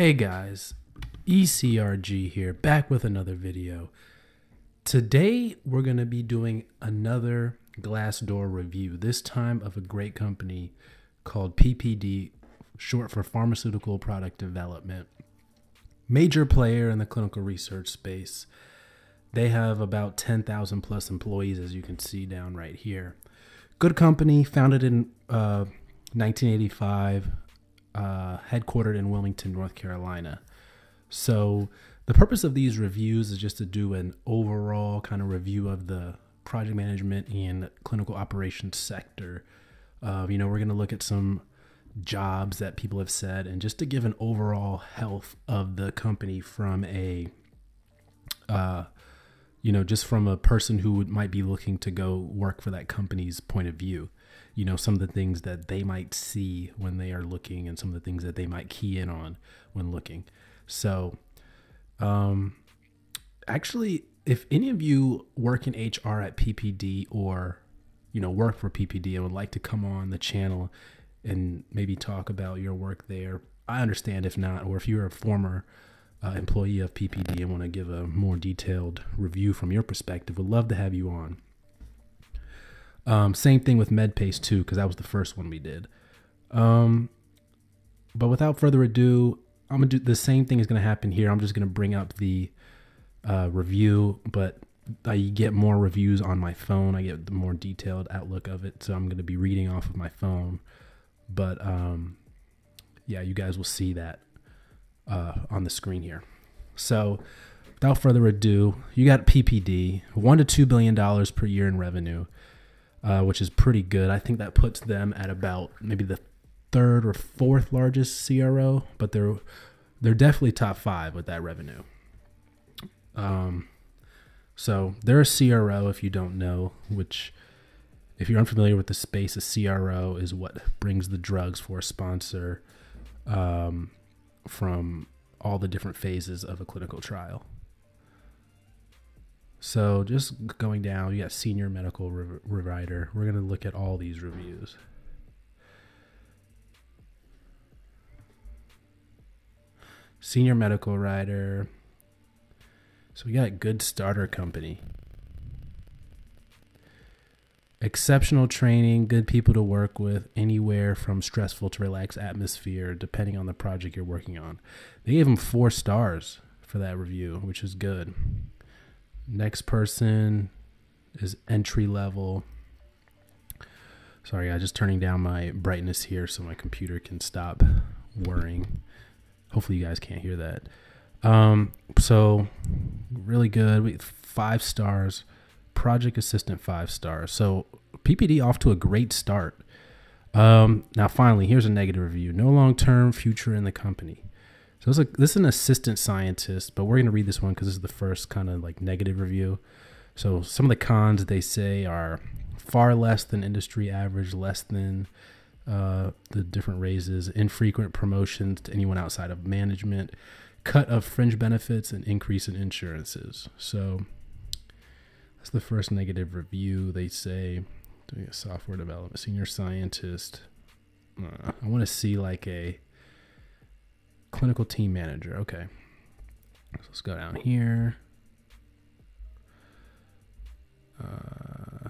Hey guys, ECRG here, back with another video. Today we're going to be doing another Glassdoor review, this time of a great company called PPD, short for Pharmaceutical Product Development. Major player in the clinical research space. They have about 10,000 plus employees, as you can see down right here. Good company, founded in uh, 1985, uh, headquartered in Wilmington, North Carolina. So, the purpose of these reviews is just to do an overall kind of review of the project management and clinical operations sector. Uh, you know, we're going to look at some jobs that people have said and just to give an overall health of the company from a uh, you know just from a person who would, might be looking to go work for that company's point of view you know some of the things that they might see when they are looking and some of the things that they might key in on when looking. So um actually if any of you work in hr at ppd or you know work for ppd and would like to come on the channel and maybe talk about your work there i understand if not or if you're a former uh, employee of ppd and want to give a more detailed review from your perspective would love to have you on um, same thing with MedPace too, because that was the first one we did. Um, but without further ado, I'm gonna do the same thing is gonna happen here. I'm just gonna bring up the uh, review, but I get more reviews on my phone. I get the more detailed outlook of it, so I'm gonna be reading off of my phone. But um, yeah, you guys will see that uh, on the screen here. So, without further ado, you got PPD, one to two billion dollars per year in revenue uh, which is pretty good. I think that puts them at about maybe the third or fourth largest CRO, but they're they're definitely top five with that revenue. Um, so they're a CRO if you don't know, which if you're unfamiliar with the space, a CRO is what brings the drugs for a sponsor um, from all the different phases of a clinical trial. So just going down, you got senior medical rev- writer. We're going to look at all these reviews. Senior medical writer. So we got good starter company. Exceptional training, good people to work with, anywhere from stressful to relaxed atmosphere, depending on the project you're working on. They gave them four stars for that review, which is good. Next person is entry level. Sorry, I just turning down my brightness here so my computer can stop whirring. Hopefully, you guys can't hear that. Um, so really good. Five stars. Project assistant five stars. So PPD off to a great start. Um, now finally, here's a negative review. No long term future in the company. So like this is an assistant scientist, but we're gonna read this one because this is the first kind of like negative review. So some of the cons they say are far less than industry average, less than uh, the different raises, infrequent promotions to anyone outside of management, cut of fringe benefits, and increase in insurances. So that's the first negative review. They say doing a software development senior scientist. Uh, I want to see like a clinical team manager. Okay. So let's go down here. Uh,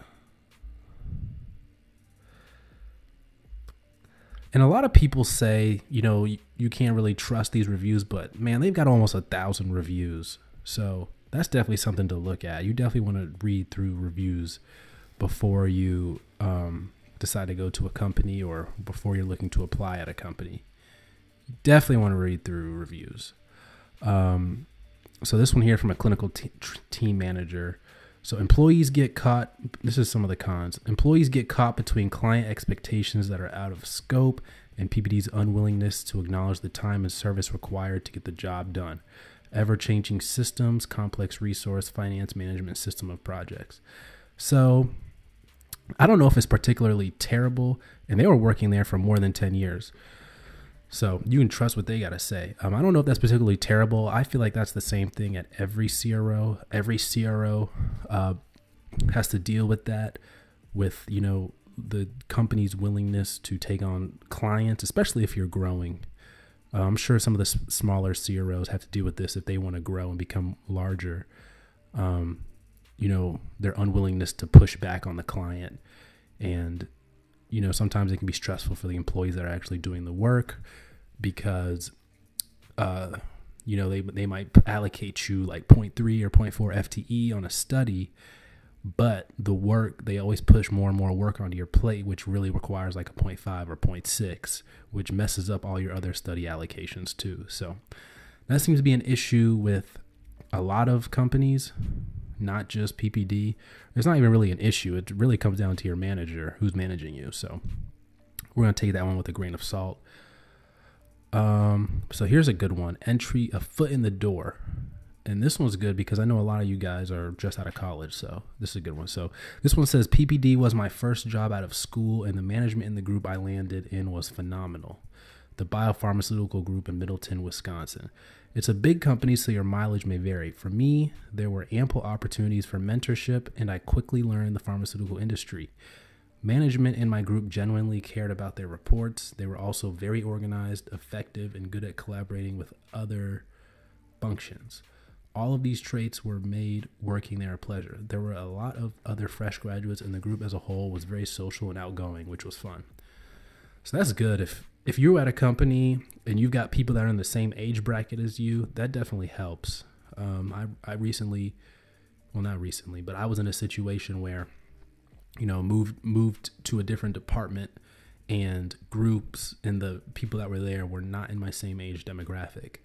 and a lot of people say, you know, you, you can't really trust these reviews, but man, they've got almost a thousand reviews. So that's definitely something to look at. You definitely want to read through reviews before you um, decide to go to a company or before you're looking to apply at a company definitely want to read through reviews. Um, so this one here from a clinical te- team manager. So employees get caught. This is some of the cons. Employees get caught between client expectations that are out of scope and PPD's unwillingness to acknowledge the time and service required to get the job done. Ever changing systems, complex resource finance management system of projects. So I don't know if it's particularly terrible, and they were working there for more than 10 years. So you can trust what they got to say. Um, I don't know if that's particularly terrible. I feel like that's the same thing at every CRO. Every CRO uh, has to deal with that, with you know the company's willingness to take on clients, especially if you're growing. Uh, I'm sure some of the s- smaller CROs have to deal with this if they want to grow and become larger. Um, you know, their unwillingness to push back on the client. And, you know, sometimes it can be stressful for the employees that are actually doing the work because, uh, you know, they, they might allocate you like 0.3 or 0.4 FTE on a study, but the work, they always push more and more work onto your plate, which really requires like a 0.5 or 0.6, which messes up all your other study allocations too. So that seems to be an issue with a lot of companies, not just PPD. It's not even really an issue. It really comes down to your manager who's managing you. So we're going to take that one with a grain of salt. Um, so here's a good one entry a foot in the door. And this one's good because I know a lot of you guys are just out of college. So this is a good one. So this one says PPD was my first job out of school, and the management in the group I landed in was phenomenal. The biopharmaceutical group in Middleton, Wisconsin. It's a big company, so your mileage may vary. For me, there were ample opportunities for mentorship, and I quickly learned the pharmaceutical industry. Management in my group genuinely cared about their reports. They were also very organized, effective, and good at collaborating with other functions. All of these traits were made working there a pleasure. There were a lot of other fresh graduates, and the group as a whole was very social and outgoing, which was fun. So that's good. If if you're at a company and you've got people that are in the same age bracket as you, that definitely helps. Um, I I recently, well not recently, but I was in a situation where you know moved moved to a different department and groups and the people that were there were not in my same age demographic.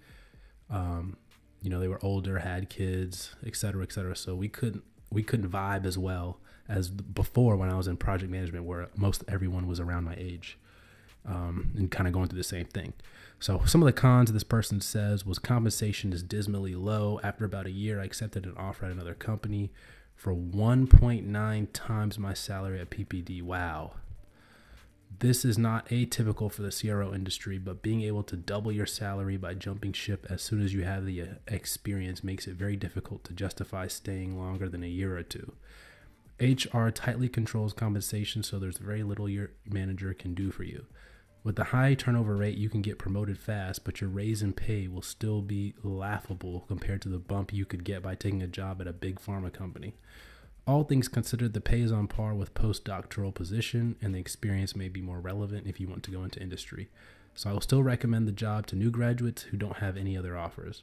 Um, you know they were older had kids et cetera et cetera. So we couldn't we couldn't vibe as well as before when i was in project management where most everyone was around my age um, and kind of going through the same thing so some of the cons this person says was compensation is dismally low after about a year i accepted an offer at another company for 1.9 times my salary at PPD. Wow. This is not atypical for the CRO industry, but being able to double your salary by jumping ship as soon as you have the uh, experience makes it very difficult to justify staying longer than a year or two. HR tightly controls compensation, so there's very little your manager can do for you. With the high turnover rate, you can get promoted fast, but your raise in pay will still be laughable compared to the bump you could get by taking a job at a big pharma company. All things considered, the pay is on par with postdoctoral position, and the experience may be more relevant if you want to go into industry. So I will still recommend the job to new graduates who don't have any other offers.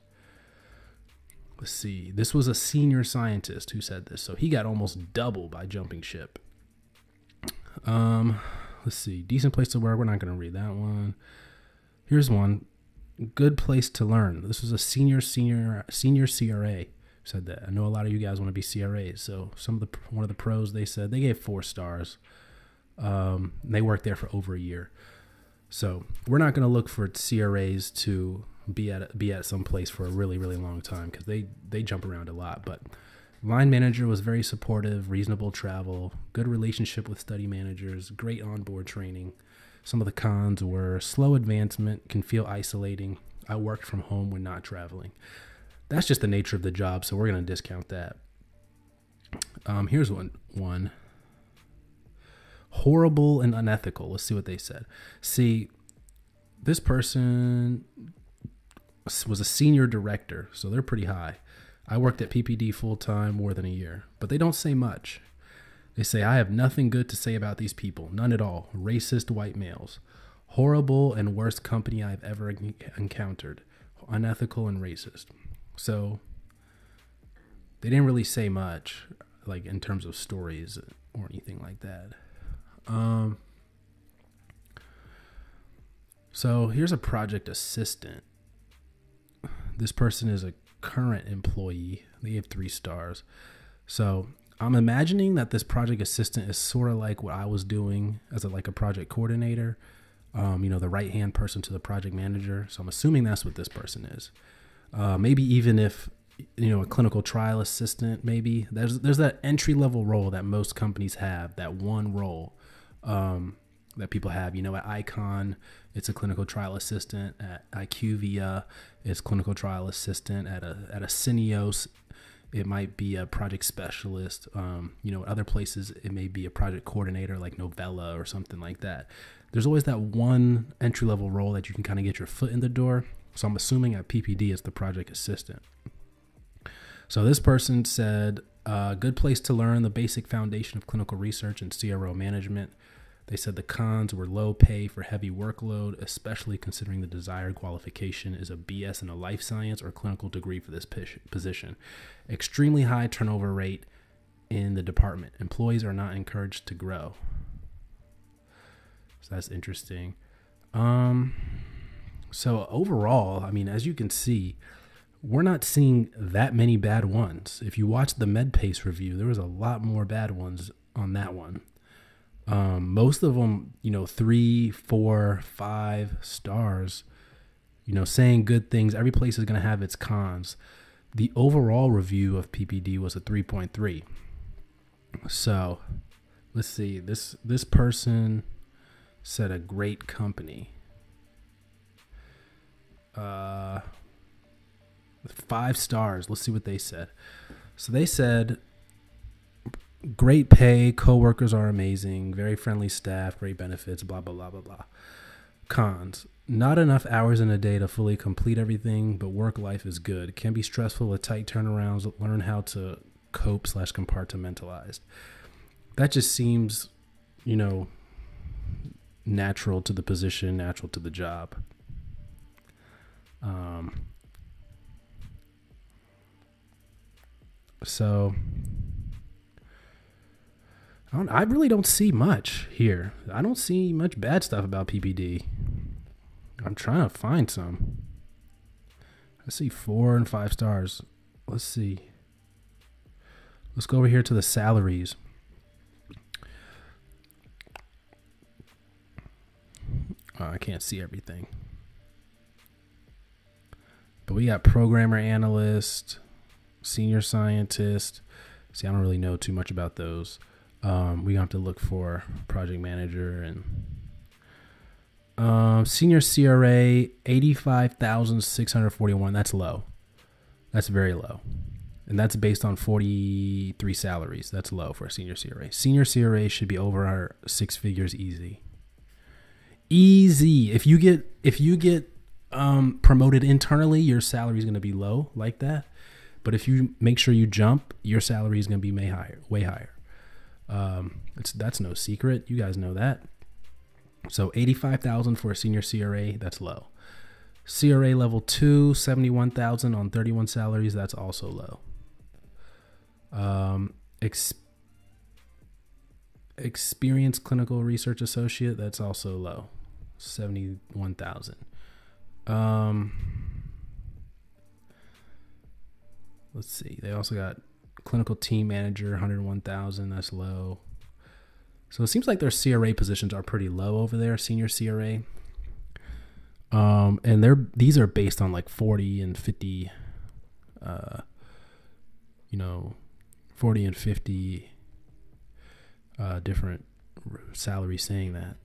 Let's see. This was a senior scientist who said this, so he got almost double by jumping ship. Um, let's see. Decent place to work. We're not going to read that one. Here's one. Good place to learn. This was a senior senior senior CRA said that. I know a lot of you guys want to be CRAs. So some of the one of the pros they said they gave four stars. Um, they worked there for over a year. So we're not going to look for CRAs to be at be at some place for a really really long time because they they jump around a lot. But line manager was very supportive, reasonable travel, good relationship with study managers, great onboard training. Some of the cons were slow advancement, can feel isolating. I worked from home when not traveling that's just the nature of the job, so we're going to discount that. Um, here's one one horrible and unethical. Let's see what they said. See, this person was a senior director, so they're pretty high. I worked at PPD full time more than a year, but they don't say much. They say, I have nothing good to say about these people, none at all. Racist white males. Horrible and worst company I've ever encountered. Unethical and racist. So they didn't really say much, like in terms of stories or anything like that. Um, so here's a project assistant. This person is a current employee. They have three stars. So I'm imagining that this project assistant is sort of like what I was doing as a, like a project coordinator. Um, you know, the right hand person to the project manager. So I'm assuming that's what this person is. Uh, maybe even if you know a clinical trial assistant maybe there's there's that entry level role that most companies have that one role um, that people have you know at icon it's a clinical trial assistant at IQVIA it's clinical trial assistant at a at a Syneos It might be a project specialist. Um, you know, at other places it may be a project coordinator like Novella or something like that. There's always that one entry level role that you can kind of get your foot in the door. So I'm assuming at PPD it's the project assistant. So this person said, a uh, good place to learn the basic foundation of clinical research and CRO management. They said the cons were low pay for heavy workload, especially considering the desired qualification is a BS in a life science or clinical degree for this position. Extremely high turnover rate in the department. Employees are not encouraged to grow. So that's interesting. Um, so overall, I mean, as you can see, we're not seeing that many bad ones. If you watch the MedPace review, there was a lot more bad ones on that one. Um, most of them, you know, three, four, five stars. You know, saying good things. Every place is going to have its cons. The overall review of PPD was a 3.3. So, let's see. This this person said a great company. Uh, five stars. Let's see what they said. So they said great pay, coworkers are amazing, very friendly staff, great benefits, blah blah blah blah blah. Cons: not enough hours in a day to fully complete everything, but work life is good. Can be stressful with tight turnarounds. Learn how to cope slash compartmentalize. That just seems, you know, natural to the position, natural to the job. Um, so I, don't, I really don't see much here. I don't see much bad stuff about PPD. I'm trying to find some. I see four and five stars. Let's see. Let's go over here to the salaries. Oh, I can't see everything. But we got programmer analyst, senior scientist. See, I don't really know too much about those. Um, we have to look for project manager and um, senior CRA eighty five thousand six hundred forty one. That's low. That's very low, and that's based on forty three salaries. That's low for a senior CRA. Senior CRA should be over our six figures easy. Easy. If you get if you get um, promoted internally, your salary is going to be low like that. But if you make sure you jump, your salary is going to be way higher, way higher. Um, it's that's no secret. You guys know that. So 85,000 for a senior CRA, that's low. CRA level 2, 71,000 on 31 salaries, that's also low. Um, ex- experienced clinical research associate, that's also low. 71,000. Um, let's see. They also got clinical team manager 101,000 that's low. So it seems like their CRA positions are pretty low over there, senior CRA. Um, and they're these are based on like 40 and 50 uh you know 40 and 50 uh different salaries saying that.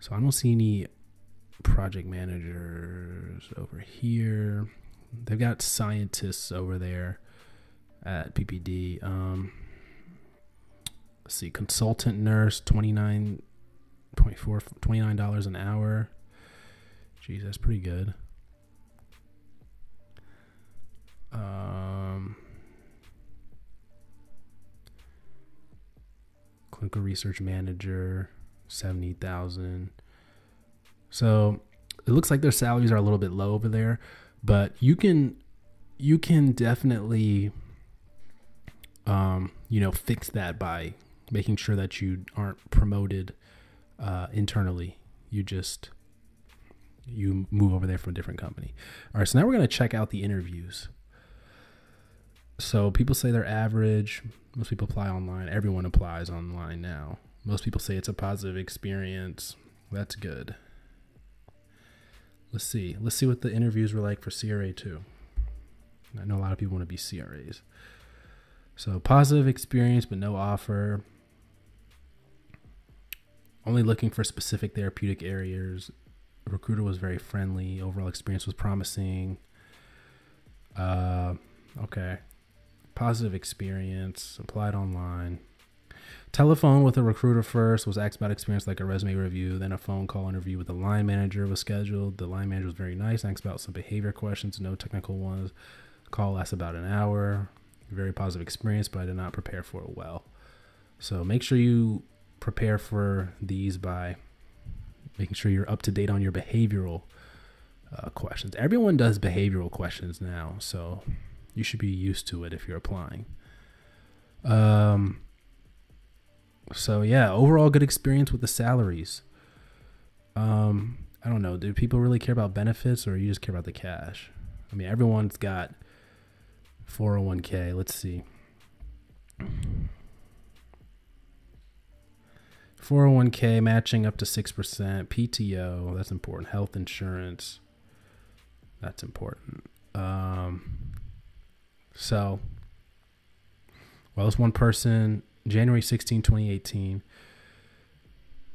So I don't see any project managers over here. They've got scientists over there at PPD. Um, let's see, consultant nurse, twenty nine point four twenty nine dollars an hour. Jeez, that's pretty good. Um, clinical research manager, seventy thousand. So it looks like their salaries are a little bit low over there, but you can you can definitely um, you know, fix that by making sure that you aren't promoted uh, internally. You just you move over there from a different company. All right, so now we're to check out the interviews. So people say they're average. Most people apply online. Everyone applies online now. Most people say it's a positive experience. That's good. Let's see. Let's see what the interviews were like for CRA too. I know a lot of people want to be CRAs. So positive experience, but no offer. Only looking for specific therapeutic areas. Recruiter was very friendly. Overall experience was promising. Uh, Okay. Positive experience, applied online. Telephone with a recruiter first, was asked about experience like a resume review, then a phone call interview with the line manager was scheduled. The line manager was very nice, asked about some behavior questions, no technical ones. Call lasts about an hour. Very positive experience, but I did not prepare for it well. So make sure you prepare for these by making sure you're up to date on your behavioral uh, questions. Everyone does behavioral questions now, so you should be used to it if you're applying. Um, so yeah, overall good experience with the salaries. Um, I don't know. Do people really care about benefits, or you just care about the cash? I mean, everyone's got 401k. Let's see. 401k matching up to 6%, PTO, that's important, health insurance, that's important. Um, so, well, this one person, January 16, 2018,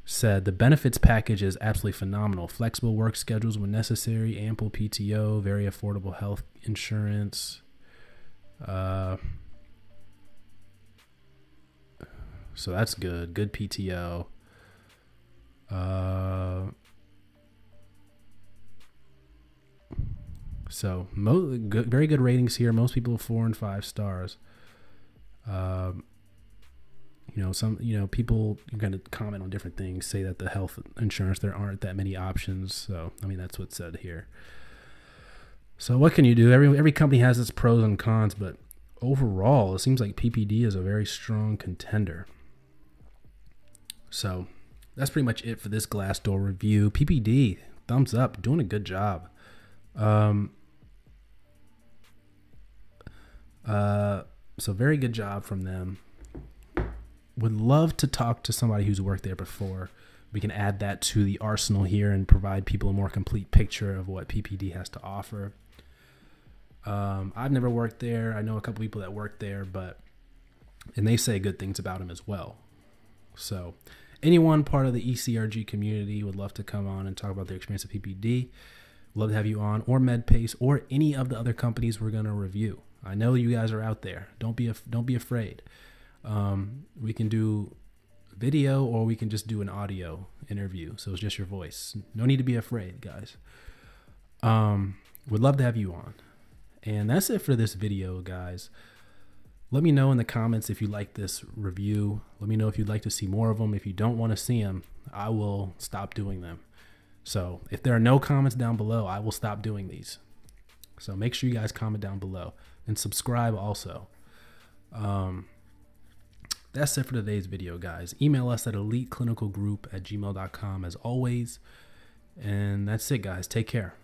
said the benefits package is absolutely phenomenal. Flexible work schedules when necessary, ample PTO, very affordable health insurance. Uh, so that's good. Good PTO. Uh, so mo- good, very good ratings here. Most people four and five stars. Um, you know, some you know people are going to comment on different things. Say that the health insurance there aren't that many options. So I mean that's what's said here. So what can you do? Every every company has its pros and cons, but overall, it seems like PPD is a very strong contender. So that's pretty much it for this Glassdoor review. PPD, thumbs up, doing a good job. Um, uh, so very good job from them. Would love to talk to somebody who's worked there before. We can add that to the arsenal here and provide people a more complete picture of what PPD has to offer. Um, I've never worked there. I know a couple people that work there, but and they say good things about him as well. So anyone part of the ECRG community would love to come on and talk about their experience at PPD, love to have you on, or MedPace, or any of the other companies we're going to review. I know you guys are out there. Don't be don't be afraid. Um, we can do video or we can just do an audio interview. So it's just your voice. No need to be afraid, guys. Um, would love to have you on. And that's it for this video, guys. Let me know in the comments if you like this review. Let me know if you'd like to see more of them. If you don't want to see them, I will stop doing them. So if there are no comments down below, I will stop doing these. So make sure you guys comment down below and subscribe also. Um, that's it for today's video, guys. Email us at eliteclinicalgroup at gmail.com as always. And that's it, guys. Take care.